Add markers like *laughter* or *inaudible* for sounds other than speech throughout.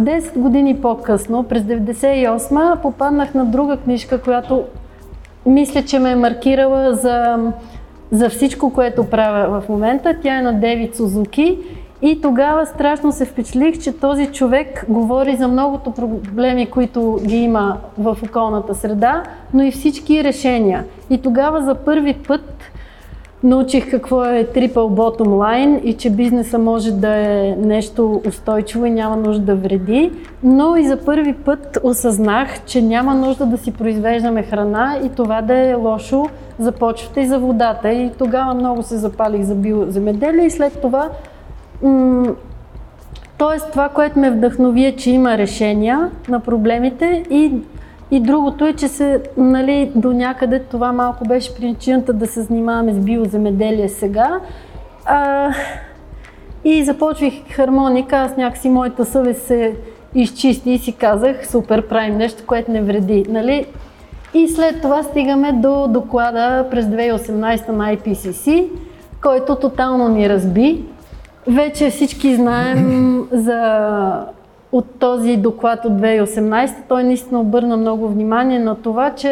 10 години по-късно, през 98 попаднах на друга книжка, която мисля, че ме е маркирала за, за всичко, което правя в момента. Тя е на Девид Сузуки и тогава страшно се впечатлих, че този човек говори за многото проблеми, които ги има в околната среда, но и всички решения. И тогава за първи път научих какво е triple bottom line и че бизнеса може да е нещо устойчиво и няма нужда да вреди, но и за първи път осъзнах, че няма нужда да си произвеждаме храна и това да е лошо за почвата и за водата. И тогава много се запалих за биоземеделие и след това м- Тоест, това, което ме вдъхнови е, че има решения на проблемите и и другото е, че се, нали, до някъде това малко беше причината да се занимаваме с биоземеделие сега. А, и започвах хармоника, аз някакси моята съвест се изчисти и си казах, супер, правим нещо, което не вреди. Нали? И след това стигаме до доклада през 2018 на IPCC, който тотално ни разби. Вече всички знаем за от този доклад от 2018 той наистина обърна много внимание на това, че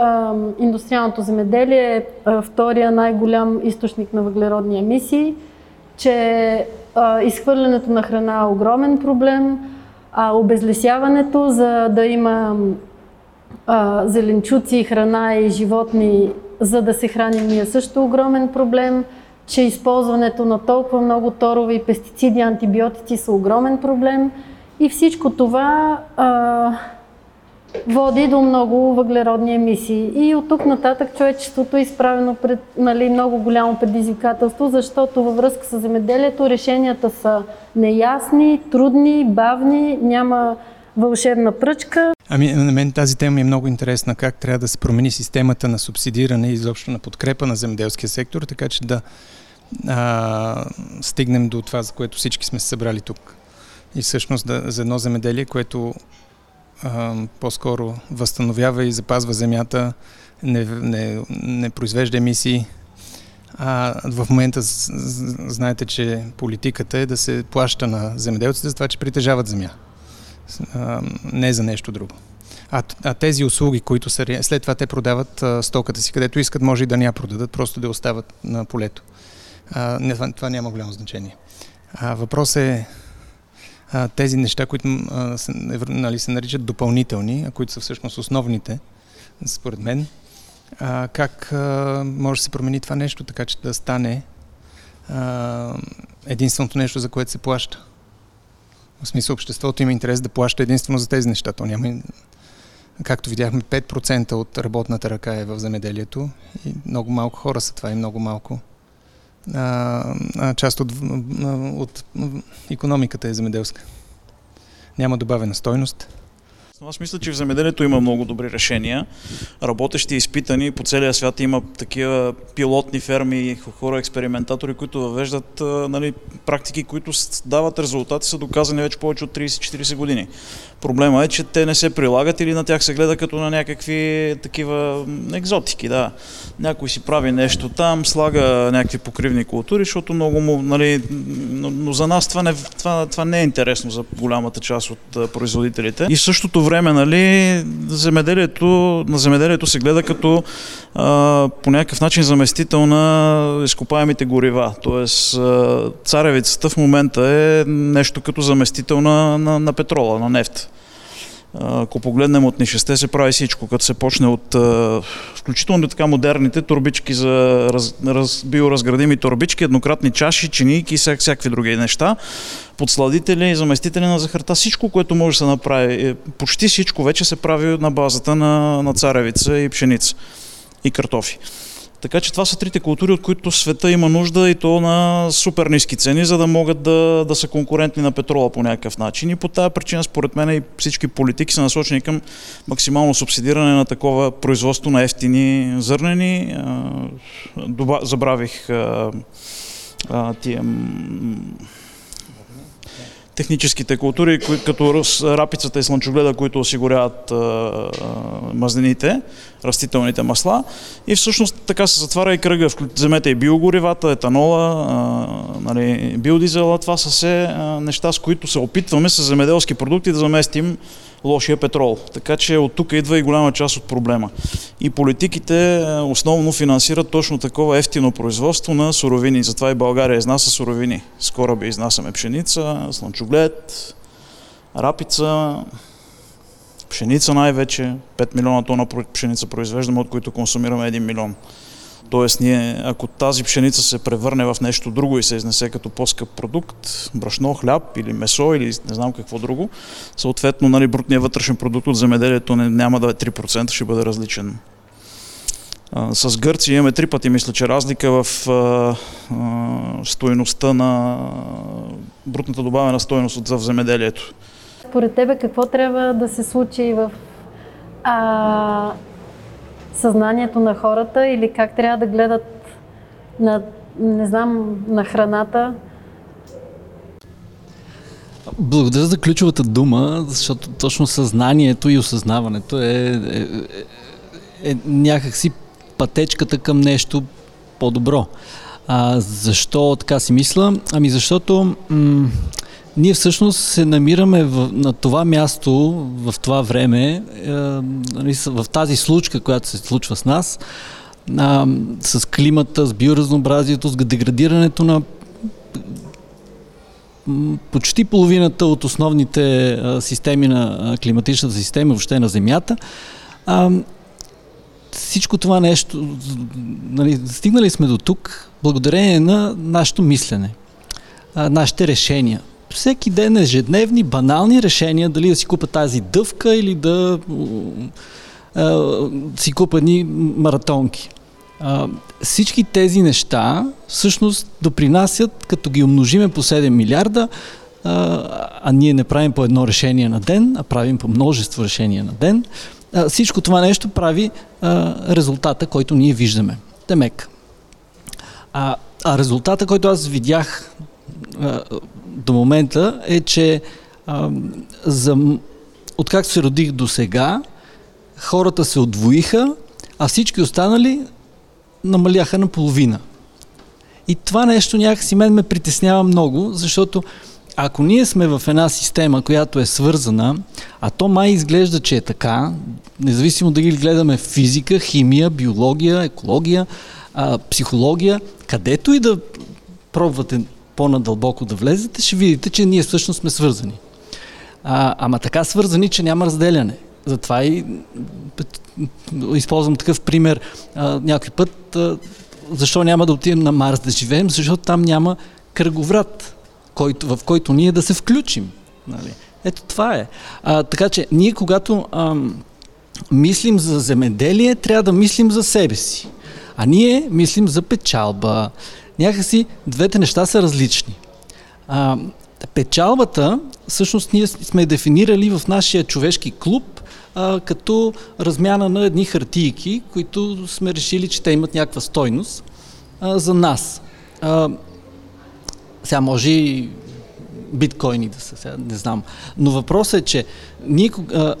а, индустриалното земеделие е а, втория най-голям източник на въглеродни емисии, че а, изхвърлянето на храна е огромен проблем, а обезлесяването, за да има а, зеленчуци, храна и животни, за да се храним ние също огромен проблем, че използването на толкова много торове и пестициди, антибиотици са огромен проблем – и всичко това а, води до много въглеродни емисии. И от тук нататък човечеството е изправено пред нали, много голямо предизвикателство, защото във връзка с земеделието решенията са неясни, трудни, бавни, няма вълшебна пръчка. Ами, на мен тази тема е много интересна. Как трябва да се промени системата на субсидиране и изобщо на подкрепа на земеделския сектор, така че да а, стигнем до това, за което всички сме се събрали тук и всъщност да, за едно земеделие, което а, по-скоро възстановява и запазва земята, не, не, не произвежда емисии. А в момента знаете, че политиката е да се плаща на земеделците за това, че притежават земя. А, не за нещо друго. А, а тези услуги, които са, след това те продават а, стоката си, където искат, може и да не я продадат, просто да остават на полето. А, не, това няма голямо значение. А, въпрос е тези неща, които се, нали, се наричат допълнителни, а които са всъщност основните, според мен, как може да се промени това нещо, така че да стане единственото нещо, за което се плаща. В смисъл, обществото има интерес да плаща единствено за тези неща. То няма, както видяхме, 5% от работната ръка е в земеделието и много малко хора са това и много малко а, част от, от економиката е земеделска. Няма добавена стойност. Аз мисля, че в земеделието има много добри решения. Работещи, изпитани, по целия свят има такива пилотни ферми, хора, експериментатори, които въвеждат нали, практики, които дават резултати, са доказани вече повече от 30-40 години. Проблема е, че те не се прилагат или на тях се гледа като на някакви такива екзотики. Да. Някой си прави нещо там, слага някакви покривни култури, защото много му, нали, но, но за нас това не, това, това не е интересно за голямата част от производителите. И същото време, нали, земеделието, на земеделието се гледа като а, по някакъв начин заместител на изкопаемите горива. Тоест, царевицата в момента е нещо като заместител на, на, на петрола, на нефт. Ако погледнем от нишесте, се прави всичко, като се почне от включително така модерните турбички за раз, раз, биоразградими турбички, еднократни чаши, чинийки и всяк, всякакви други неща, подсладители, заместители на захарта, всичко, което може да се направи, е, почти всичко вече се прави на базата на, на царевица и пшеница и картофи. Така че това са трите култури, от които света има нужда и то на супер ниски цени, за да могат да, да са конкурентни на петрола по някакъв начин. И по тази причина, според мен, и всички политики са насочени към максимално субсидиране на такова производство на ефтини зърнени. Забравих тия техническите култури, като рапицата и слънчогледа, които осигуряват мазнините, растителните масла. И всъщност така се затваря и кръга. Вземете и биогоривата, етанола, нали, биодизела. Това са все неща, с които се опитваме с земеделски продукти да заместим лошия петрол. Така че от тук идва и голяма част от проблема. И политиките основно финансират точно такова ефтино производство на суровини. Затова и България изнася суровини. С кораби изнасяме пшеница, слънчоглед, рапица, пшеница най-вече. 5 милиона тона пшеница произвеждаме, от които консумираме 1 милион. Тоест, ние, ако тази пшеница се превърне в нещо друго и се изнесе като по-скъп продукт, брашно, хляб или месо или не знам какво друго, съответно, нали, брутният вътрешен продукт от земеделието не, няма да е 3%, ще бъде различен. А, с Гърция имаме три пъти, мисля, че разлика в а, а, стоеността на брутната добавена стоеност в земеделието. Според тебе какво трябва да се случи в а, съзнанието на хората или как трябва да гледат на, не знам, на храната. Благодаря за ключовата дума, защото точно съзнанието и осъзнаването е, е, е, е някакси пътечката към нещо по-добро. А, защо така си мисля? Ами защото м- ние всъщност се намираме в, на това място, в това време, е, нали, в тази случка, която се случва с нас, а, с климата, с биоразнообразието, с деградирането на почти половината от основните системи на климатичната система, въобще на Земята. А, всичко това нещо, нали, стигнали сме до тук благодарение на нашето мислене, нашите решения всеки ден ежедневни, банални решения, дали да си купа тази дъвка или да а, си купа едни маратонки. А, всички тези неща всъщност допринасят, като ги умножиме по 7 милиарда, а, а ние не правим по едно решение на ден, а правим по множество решения на ден, а, всичко това нещо прави а, резултата, който ние виждаме. Темек. А, а резултата, който аз видях до момента е, че а, за, откакто се родих до сега, хората се отвоиха, а всички останали намаляха на половина. И това нещо някакси мен ме притеснява много, защото ако ние сме в една система, която е свързана, а то май изглежда, че е така, независимо дали гледаме физика, химия, биология, екология, психология, където и да пробвате по-надълбоко да влезете, ще видите, че ние всъщност сме свързани. А, ама така свързани, че няма разделяне. Затова и използвам такъв пример а, някой път. А, защо няма да отидем на Марс да живеем? Защото там няма кръговрат, който, в който ние да се включим. Нали? Ето това е. А, така че ние когато а, мислим за земеделие, трябва да мислим за себе си. А ние мислим за печалба, някакси двете неща са различни. А, печалбата, всъщност ние сме дефинирали в нашия човешки клуб а, като размяна на едни хартийки, които сме решили, че те имат някаква стойност а, за нас. А, сега може и биткоини да са, сега не знам. Но въпросът е, че ние а,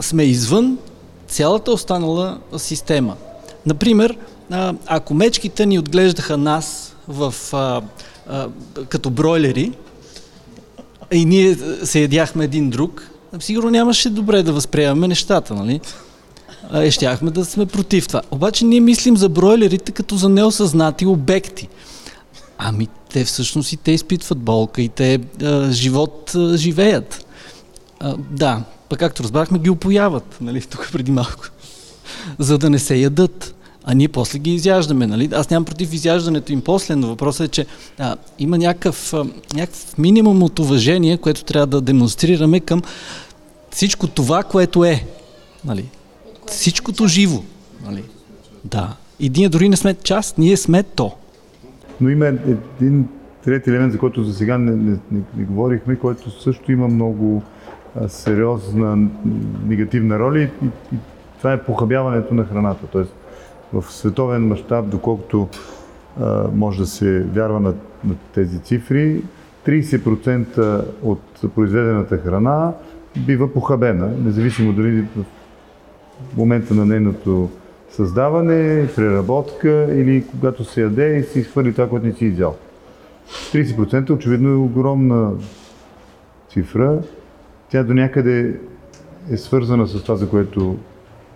сме извън цялата останала система. Например, ако мечките ни отглеждаха нас в, а, а, като бройлери и ние се ядяхме един друг, сигурно нямаше добре да възприемаме нещата, нали? И щяхме да сме против това. Обаче ние мислим за бройлерите като за неосъзнати обекти. Ами те всъщност и те изпитват болка и те а, живот а, живеят. А, да, пък както разбрахме, ги опояват, нали, тук преди малко, *laughs* за да не се ядат а ние после ги изяждаме. Нали? Аз нямам против изяждането им после, но въпросът е, че а, има някакъв, а, някакъв минимум от уважение, което трябва да демонстрираме към всичко това, което е. Нали? Всичкото живо. Нали? Да. И ние дори не сме част, ние сме то. Но има един трети елемент, за който за сега не, не, не, не говорихме, който също има много а, сериозна негативна роля и, и, и това е похабяването на храната. Тоест, в световен мащаб, доколкото а, може да се вярва на, на тези цифри, 30% от произведената храна бива похабена, независимо дали в момента на нейното създаване, преработка или когато се яде и си изхвърли това, което не си изял. 30% очевидно е огромна цифра. Тя до някъде е свързана с това, за което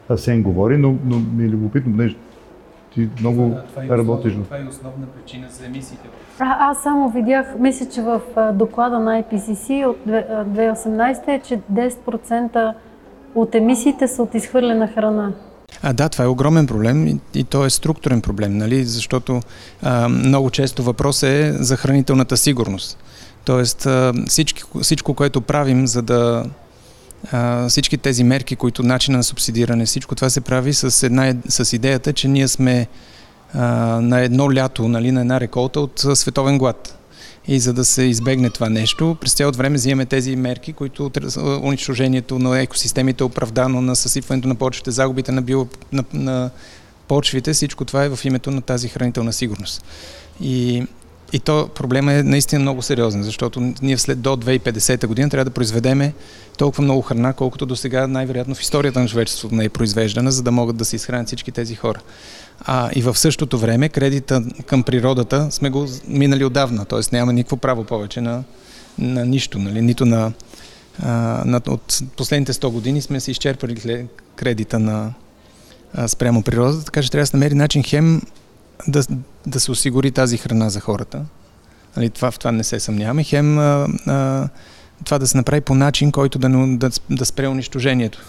Асен говори, но, но ми е любопитно, понеже ти много това е работиш. Основна, това е основна причина за емисиите. А, аз само видях, мисля, че в доклада на IPCC от 2018 е, че 10% от емисиите са от изхвърлена храна. А, да, това е огромен проблем и, и то е структурен проблем, нали? защото а, много често въпрос е за хранителната сигурност. Тоест а, всичко, всичко, което правим, за да всички тези мерки, които начина на субсидиране, всичко това се прави с, една, с идеята, че ние сме на едно лято, нали, на една реколта от световен глад. И за да се избегне това нещо, през цялото време взимаме тези мерки, които унищожението на екосистемите е оправдано, на съсипването на почвите, загубите на, био, на, на почвите, всичко това е в името на тази хранителна сигурност. И, и то проблема е наистина много сериозен, защото ние след до 2050 година трябва да произведеме толкова много храна, колкото до сега най-вероятно в историята на човечеството не е произвеждана, за да могат да се изхранят всички тези хора. А, и в същото време кредита към природата сме го минали отдавна, т.е. няма никакво право повече на, на нищо, нали? нито на, а, на... От последните 100 години сме се изчерпали кредита на а, спрямо природата, така че трябва да се намери начин хем да, да се осигури тази храна за хората. Нали, това, в това не се съмняваме. Хем а, а, това да се направи по начин, който да, да, да спре унищожението.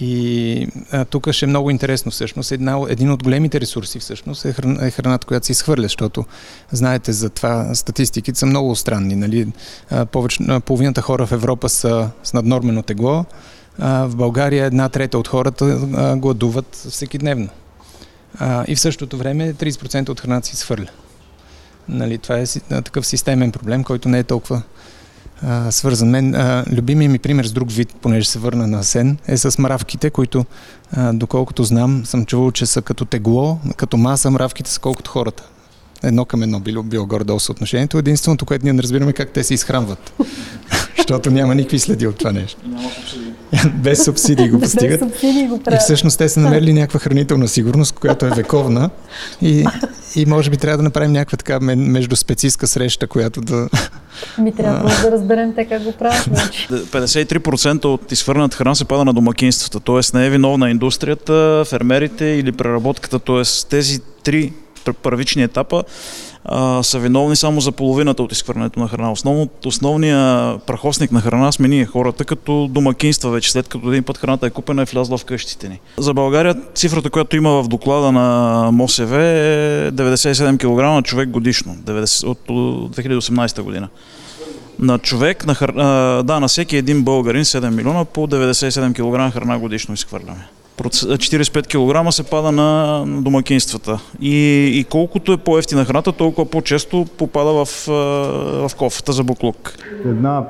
И а, тук ще е много интересно всъщност. Една, един от големите ресурси всъщност е, храна, е храната, която се изхвърля, защото знаете за това статистиките са много странни. Нали? А, повече, половината хора в Европа са с наднормено тегло, а, в България една трета от хората а, гладуват всеки дневно. А, и в същото време 30% от храната се изхвърля. Нали, това е такъв системен проблем, който не е толкова а, свързан. Мен, а, любимия ми пример с друг вид, понеже се върна на Сен, е с мравките, които, а, доколкото знам, съм чувал, че са като тегло, като маса, мравките са колкото хората. Едно към едно било, било горе-долу съотношението. Единственото, което ние не разбираме как те се изхранват. *laughs* Защото няма никакви следи от това нещо. Няма. *laughs* Без субсидии го постигат. Без субсидии го правят. И всъщност те са намерили някаква хранителна сигурност, която е вековна. И, и може би трябва да направим някаква така междуспецистка среща, която да... Ми трябва *laughs* да разберем те как го правят. 53% значи. от изхвърлената храна се пада на домакинствата, т.е. не е виновна индустрията, фермерите или преработката, т.е. тези три първични етапа са виновни само за половината от изхвърлянето на храна. Основно, основният прахосник на храна сме ние хората, като домакинства вече, след като един път храната е купена и влязла в къщите ни. За България цифрата, която има в доклада на МОСВ е 97 кг на човек годишно, 90, от 2018 година на човек, на, хр... да, на всеки един българин 7 милиона по 97 кг храна годишно изхвърляме. 45 кг се пада на домакинствата. И, и колкото е по-ефтина храната, толкова по-често попада в, в кофата за буклук. Една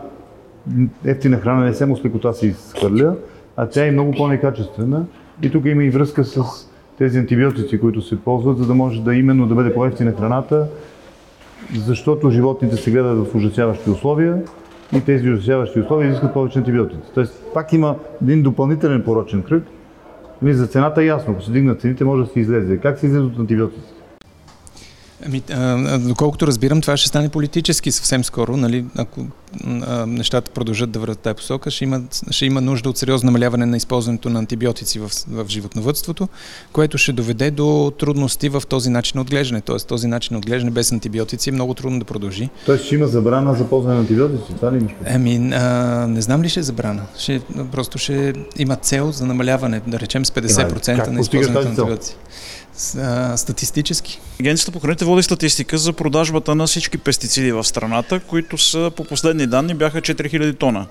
ефтина храна не само с лекота се изхвърля, а тя е много по-некачествена. И тук има и връзка с тези антибиотици, които се ползват, за да може да именно да бъде по-ефтина храната, защото животните се гледат в ужасяващи условия и тези ужасяващи условия изискват повече антибиотици. Тоест, пак има един допълнителен порочен кръг, за цената е ясно. Ако се дигнат цените, може да се излезе. Как се излезе от антибиотиците? Ами, а, доколкото разбирам, това ще стане политически съвсем скоро. Нали? Ако а, нещата продължат да върват тази посока, ще има, ще има нужда от сериозно намаляване на използването на антибиотици в, в животновътството, което ще доведе до трудности в този начин на отглеждане. Тоест този начин на отглеждане без антибиотици е много трудно да продължи. Тоест ще има забрана за ползване на антибиотици, това ли имаш? Ами, а, не знам ли ще е забрана. Ще, просто ще има цел за намаляване, да речем с 50% на използването на антибиотици статистически. Агенцията по храните води статистика за продажбата на всички пестициди в страната, които са по последни данни бяха 4000 тона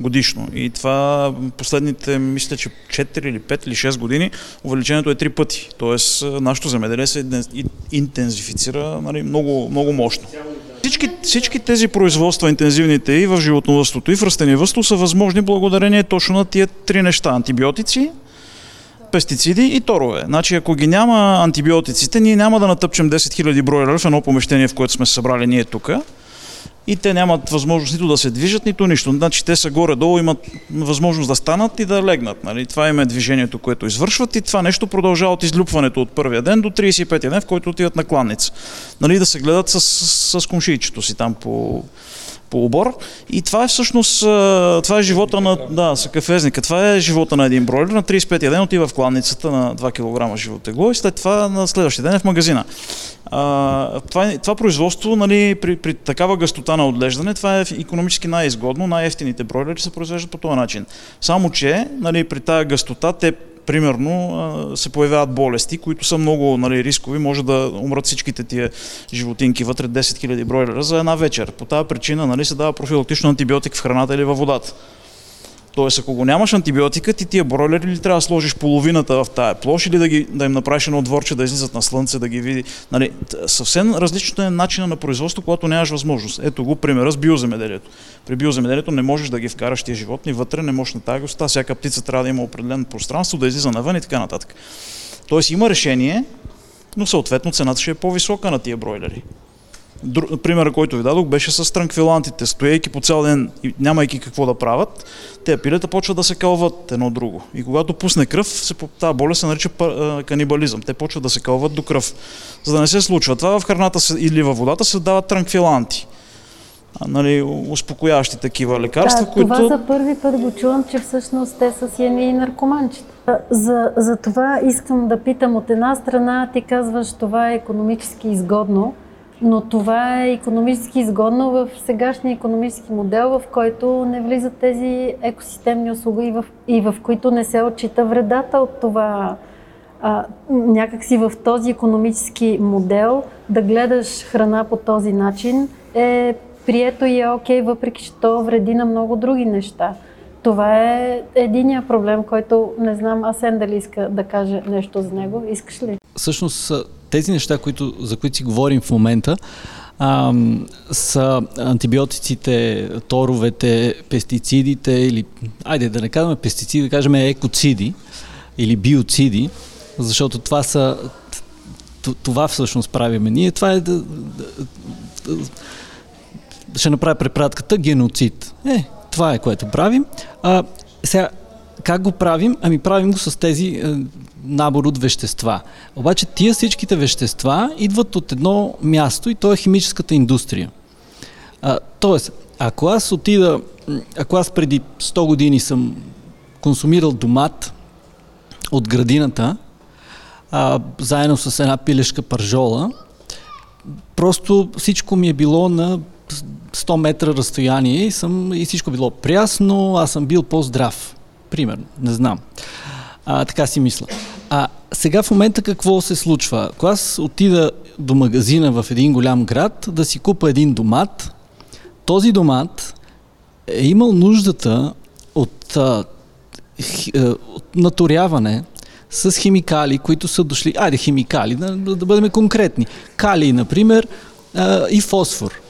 годишно. И това последните, мисля, че 4 или 5 или 6 години увеличението е 3 пъти. Тоест нашето земеделие се интензифицира нали, много, много мощно. Всички, всички тези производства, интензивните и в животновътството, и в растениевъдство са възможни благодарение точно на тия три неща. Антибиотици, пестициди и торове. Значи, ако ги няма антибиотиците, ние няма да натъпчем 10 000 бройлера в едно помещение, в което сме събрали ние тук. и те нямат възможност нито да се движат, нито нищо. Значи те са горе-долу, имат възможност да станат и да легнат. Нали? Това им е движението, което извършват и това нещо продължава от излюпването от първия ден до 35-я ден, в който отиват на кланница. Нали? Да се гледат с, с, с комшийчето си там по, по обор. И това е всъщност, това е живота на, да, са кафезника. Това е живота на един бройлер. На 35-я ден отива в кланницата на 2 кг живо тегло и след това на следващия ден е в магазина. А, това, е, това производство, нали, при, при такава гъстота на отглеждане, това е економически най-изгодно. Най-ефтините бройлери се произвеждат по този начин. Само, че нали, при тази гъстота те примерно се появяват болести, които са много нали, рискови. Може да умрат всичките тия животинки вътре 10 000 бройлера за една вечер. По тази причина нали, се дава профилактично антибиотик в храната или във водата. Тоест, ако го нямаш антибиотика, ти тия бройлери ли трябва да сложиш половината в тая площ или да, ги, да им направиш едно дворче да излизат на слънце, да ги види. Нали, съвсем различно е начина на производство, когато нямаш възможност. Ето го примера с биоземеделието. При биоземеделието не можеш да ги вкараш тия животни вътре, не можеш на тази гъстота. Всяка птица трябва да има определено пространство, да излиза навън и така нататък. Тоест има решение, но съответно цената ще е по-висока на тия бройлери. Друг, примера, който ви дадох, беше с транквилантите. Стоейки по цял ден и нямайки какво да правят, те пилета почват да се кълват едно друго. И когато пусне кръв, се, тази болест се нарича канибализъм. Те почват да се кълват до кръв. За да не се случва това, в храната или във водата се дават транквиланти нали, успокояващи такива лекарства, да, които... това за първи път го чувам, че всъщност те са си едни наркоманчета. За, за това искам да питам от една страна, ти казваш, това е економически изгодно, но това е економически изгодно в сегашния економически модел, в който не влизат тези екосистемни услуги и в, и в които не се отчита вредата от това. А, някакси в този економически модел да гледаш храна по този начин е прието и е окей, въпреки че то вреди на много други неща. Това е единия проблем, който не знам Асен дали иска да каже нещо за него. Искаш ли? Всъщност тези неща, които, за които си говорим в момента, а, са антибиотиците, торовете, пестицидите или, айде да не казваме пестициди, да кажем екоциди или биоциди, защото това са това всъщност правиме ние. Това е да, да, да, ще направя препратката геноцид. Е, това е което правим. А, сега, как го правим? Ами правим го с тези е, набор от вещества. Обаче тия всичките вещества идват от едно място и то е химическата индустрия. А, тоест, ако аз отида, ако аз преди 100 години съм консумирал домат от градината, а, заедно с една пилешка пържола, просто всичко ми е било на 100 метра разстояние и, съм, и всичко било прясно, аз съм бил по-здрав. Примерно, не знам. А, така си мисля. А сега в момента какво се случва? Ако аз отида до магазина в един голям град да си купа един домат, този домат е имал нуждата от, а, хи, а, от наторяване с химикали, които са дошли. Айде, химикали, да, да бъдем конкретни. Калий, например, а, и фосфор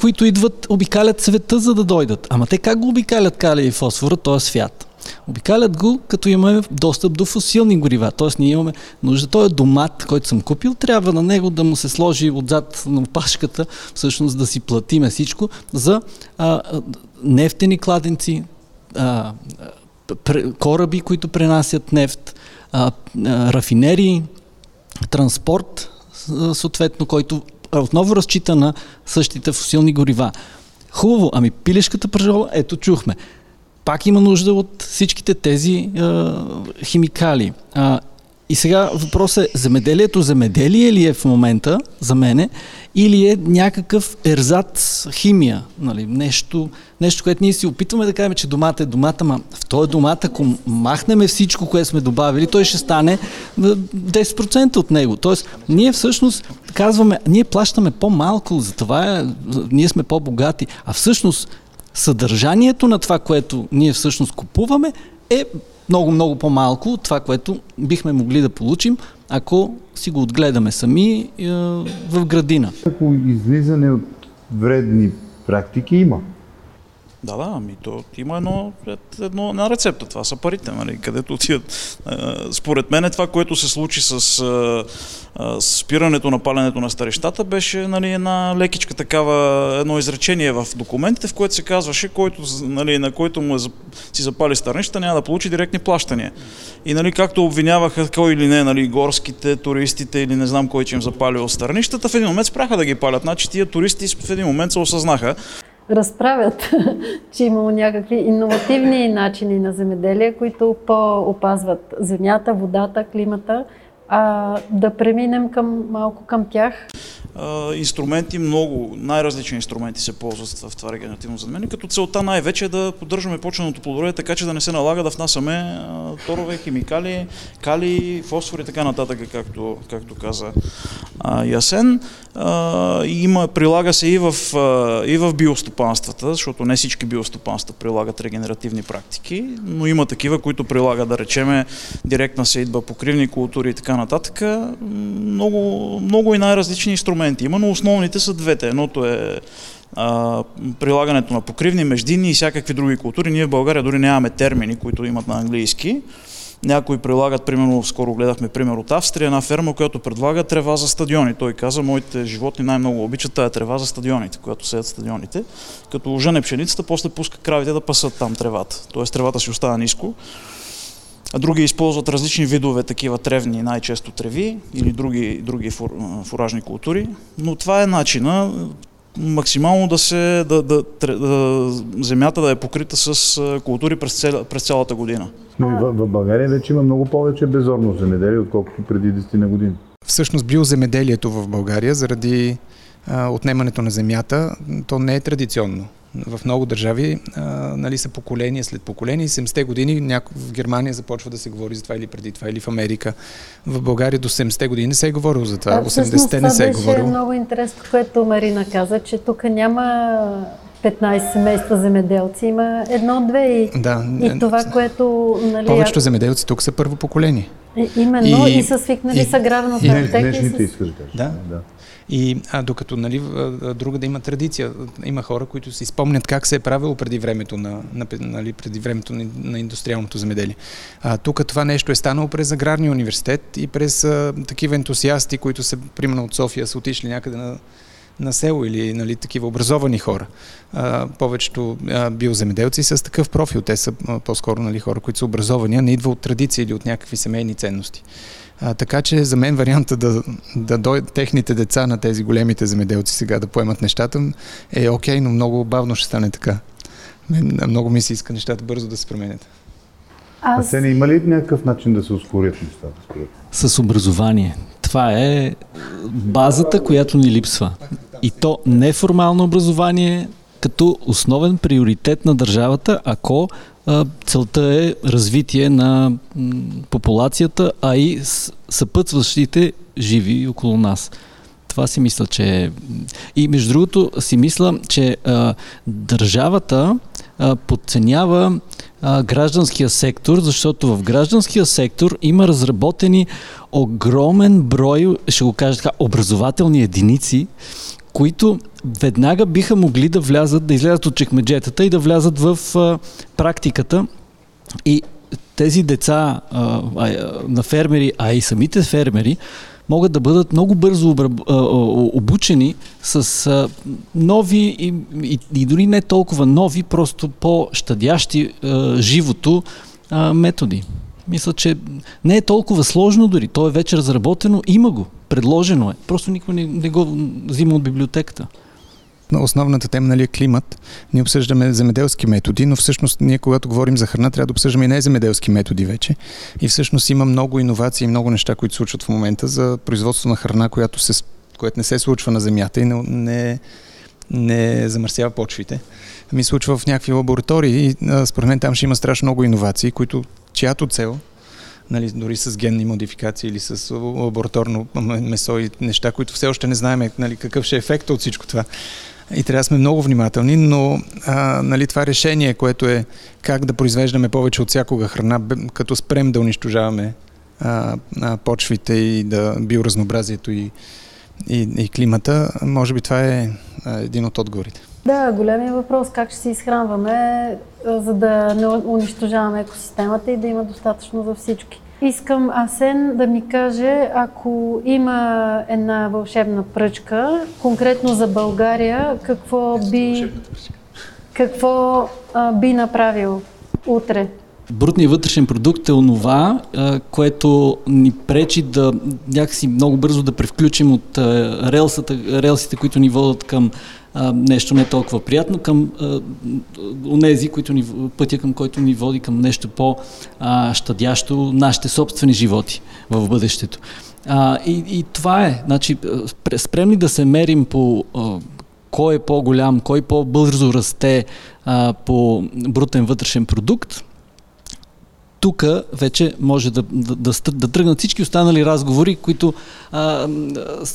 които идват, обикалят света, за да дойдат. Ама те как го обикалят калия и фосфора, този свят? Обикалят го, като имаме достъп до фосилни горива. Тоест ние имаме нужда. Той е домат, който съм купил, трябва на него да му се сложи отзад на опашката, всъщност да си платиме всичко за а, нефтени кладенци, а, кораби, които пренасят нефт, а, а, рафинерии, транспорт, съответно, който отново разчита на същите фосилни горива. Хубаво, ами пилешката пържола, ето чухме. Пак има нужда от всичките тези е, химикали. А, и сега въпросът е, земеделието земеделие ли е в момента за мене или е някакъв ерзат химия, нали? нещо, нещо, което ние си опитваме да кажем, че домата е домата, ма в този домат, ако махнеме всичко, което сме добавили, той ще стане 10% от него. Тоест, ние всъщност казваме, ние плащаме по-малко, за това е, ние сме по-богати, а всъщност съдържанието на това, което ние всъщност купуваме, е много, много по-малко от това, което бихме могли да получим, ако си го отгледаме сами е, в градина. Ако излизане от вредни практики има. Да, да, ами то има едно, едно, една рецепта, това са парите, нали, където отиват. Според мен това, което се случи с, с спирането на паленето на старищата, беше нали, една лекичка такава, едно изречение в документите, в което се казваше, който, нали, на който му е, си запали старнища, няма да получи директни плащания. И нали, както обвиняваха кой или не, нали, горските, туристите или не знам кой, че им запалил старнищата, в един момент спряха да ги палят. Значи тия туристи в един момент се осъзнаха, разправят, *laughs* че имало някакви иновативни начини на земеделие, които по-опазват земята, водата, климата, а да преминем към, малко към тях инструменти, много, най-различни инструменти се ползват в това регенеративно задмени, като целта най-вече е да поддържаме почвеното плодородие, така че да не се налага да внасяме торове, химикали, кали, фосфор и така нататък, както, както каза а, Ясен. А, има, прилага се и в, а, и в биостопанствата, защото не всички биостопанства прилагат регенеративни практики, но има такива, които прилагат, да речеме, директна сейдба, покривни култури и така нататък. Много, много и най-различни инструменти има, но основните са двете. Едното е а, прилагането на покривни, междинни и всякакви други култури. Ние в България дори нямаме термини, които имат на английски. Някои прилагат, примерно, скоро гледахме пример от Австрия, една ферма, която предлага трева за стадиони. Той каза, моите животни най-много обичат тая трева за стадионите, която седят стадионите. Като ожене пшеницата, после пуска кравите да пасат там тревата. Тоест тревата си остава ниско. А други използват различни видове такива тревни, най-често треви или други, други фур, фуражни култури. Но това е начина максимално да се, да, да, да, земята да е покрита с култури през, цел, през цялата година. Но и в, в България вече има много повече безорно земеделие, отколкото преди 10 на години. Всъщност биоземеделието в България заради а, отнемането на земята, то не е традиционно в много държави а, нали, са поколения след поколение. 70-те години няко... в Германия започва да се говори за това или преди това, или в Америка. В България до 70-те години не се е говорило за това. 80-те не се е говорило. Това много интересно, което Марина каза, че тук няма 15 семейства земеделци, има едно-две и, да, и това, което... Нали, повечето земеделци тук са първо поколение. Именно и, и са свикнали с аграрната аптека. Да. да. И а, докато нали, друга да има традиция, има хора, които си спомнят как се е правило преди времето на, на, нали, преди времето на, на индустриалното земеделие. Тук това нещо е станало през Аграрния университет и през а, такива ентусиасти, които са, примерно от София, са отишли някъде на, на село или нали, такива образовани хора. А, повечето а, биоземеделци са с такъв профил. Те са а, по-скоро нали, хора, които са образовани, а не идва от традиция или от някакви семейни ценности. А, така че за мен варианта да, да дойдат техните деца на тези големите земеделци сега да поемат нещата е окей, okay, но много бавно ще стане така. Мен, много ми се иска нещата бързо да се променят. Аз... А се не има ли някакъв начин да се ускорят нещата? Според? С образование. Това е базата, която ни липсва. И то неформално образование като основен приоритет на държавата, ако целта е развитие на популацията, а и съпътстващите живи около нас. Това си мисля, че... И между другото си мисля, че а, държавата а, подценява а, гражданския сектор, защото в гражданския сектор има разработени огромен брой, ще го кажа така, образователни единици, които веднага биха могли да влязат, да излязат от чекмеджетата и да влязат в а, практиката. И тези деца а, а, на фермери, а и самите фермери, могат да бъдат много бързо обучени с нови и, и, и дори не толкова нови, просто по-щадящи живото методи. Мисля, че не е толкова сложно дори. То е вече разработено, има го, предложено е. Просто никой не, не го взима от библиотеката. Основната тема нали, е климат. Ние обсъждаме земеделски методи, но всъщност ние, когато говорим за храна, трябва да обсъждаме и не земеделски методи вече. И всъщност има много иновации и много неща, които се случват в момента за производство на храна, която, се, която не се случва на земята и не, не, не замърсява почвите. Ами случва в някакви лаборатории и според мен там ще има страшно много иновации, които, чиято цел нали, дори с генни модификации или с лабораторно месо и неща, които все още не знаем нали, какъв ще е ефект от всичко това. И трябва да сме много внимателни, но а, нали, това решение, което е как да произвеждаме повече от всякога храна, като спрем да унищожаваме а, а, почвите и да биоразнообразието и, и, и климата, може би това е а, един от отговорите. Да, големия въпрос как ще се изхранваме, за да не унищожаваме екосистемата и да има достатъчно за всички. Искам Асен да ми каже, ако има една вълшебна пръчка, конкретно за България, какво би, какво а, би направил утре? Брутният вътрешен продукт е онова, което ни пречи да някакси много бързо да превключим от релсата, релсите, които ни водят към а, нещо не толкова приятно, към онези, които ни, пътя към който ни води към нещо по-щадящо нашите собствени животи в бъдещето. А, и, и това е. Значи, спремни да се мерим по а, кой е по-голям, кой по-бързо расте а, по брутен вътрешен продукт, тук вече може да, да, да, да тръгнат всички останали разговори, които а,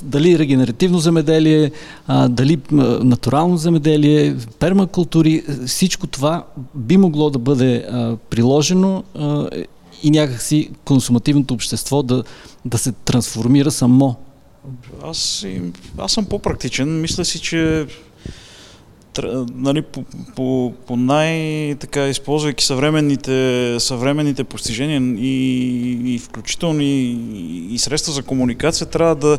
дали регенеративно земеделие, а, дали а, натурално земеделие, пермакултури, всичко това би могло да бъде а, приложено а, и някакси консумативното общество да, да се трансформира само. Аз, аз съм по-практичен. Мисля си, че нали, по, по, по най- така, използвайки съвременните, съвременните постижения и, и включително и, и средства за комуникация, трябва да,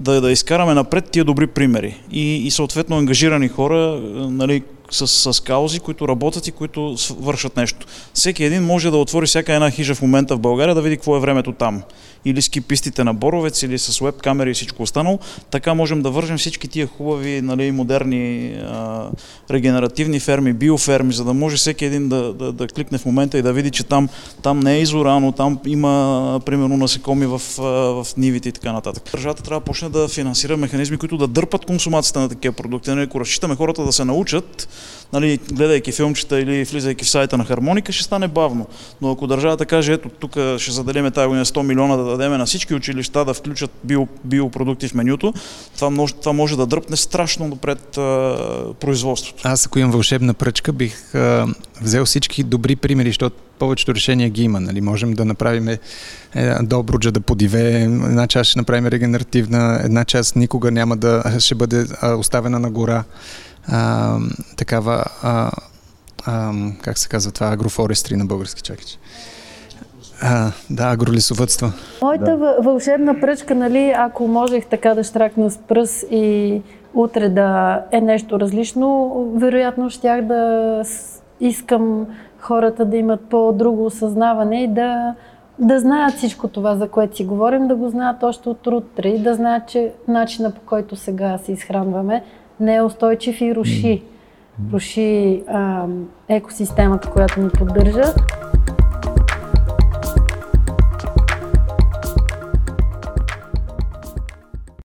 да, да изкараме напред тия добри примери. И, и съответно ангажирани хора, нали, с, с каузи, които работят и които вършат нещо. Всеки един може да отвори всяка една хижа в момента в България да види какво е времето там. Или ски пистите на Боровец, или с веб камери и всичко останало. Така можем да вържем всички тия хубави, нали, модерни а, регенеративни ферми, биоферми, за да може всеки един да, да, да кликне в момента и да види, че там, там не е изорано, там има примерно насекоми в, в нивите и така нататък. Държавата трябва да почне да финансира механизми, които да дърпат консумацията на такива продукти. Нали, ако разчитаме хората да се научат, нали, гледайки филмчета или влизайки в сайта на хармоника, ще стане бавно. Но ако държавата каже, ето тук ще заделиме тази година 100 милиона да дадеме на всички училища да включат био, биопродукти в менюто, това може, това може да дръпне страшно напред а, производството. Аз ако имам вълшебна пръчка, бих а, взел всички добри примери, защото повечето решения ги има. Нали? Можем да направим е, добруджа да подивее, една част ще направим регенеративна, една част никога няма да ще бъде а, оставена на гора а, такава, а, а, как се казва това, агрофорестри на български, чакай. А, да, агролесовътство. Моята да. вълшебна пръчка, нали, ако можех така да штракна с пръс и утре да е нещо различно, вероятно щях да искам хората да имат по-друго осъзнаване и да, да знаят всичко това, за което си говорим, да го знаят още от утре и да знаят, че начина по който сега се изхранваме не е устойчив и руши. Руши а, екосистемата, която ни поддържа.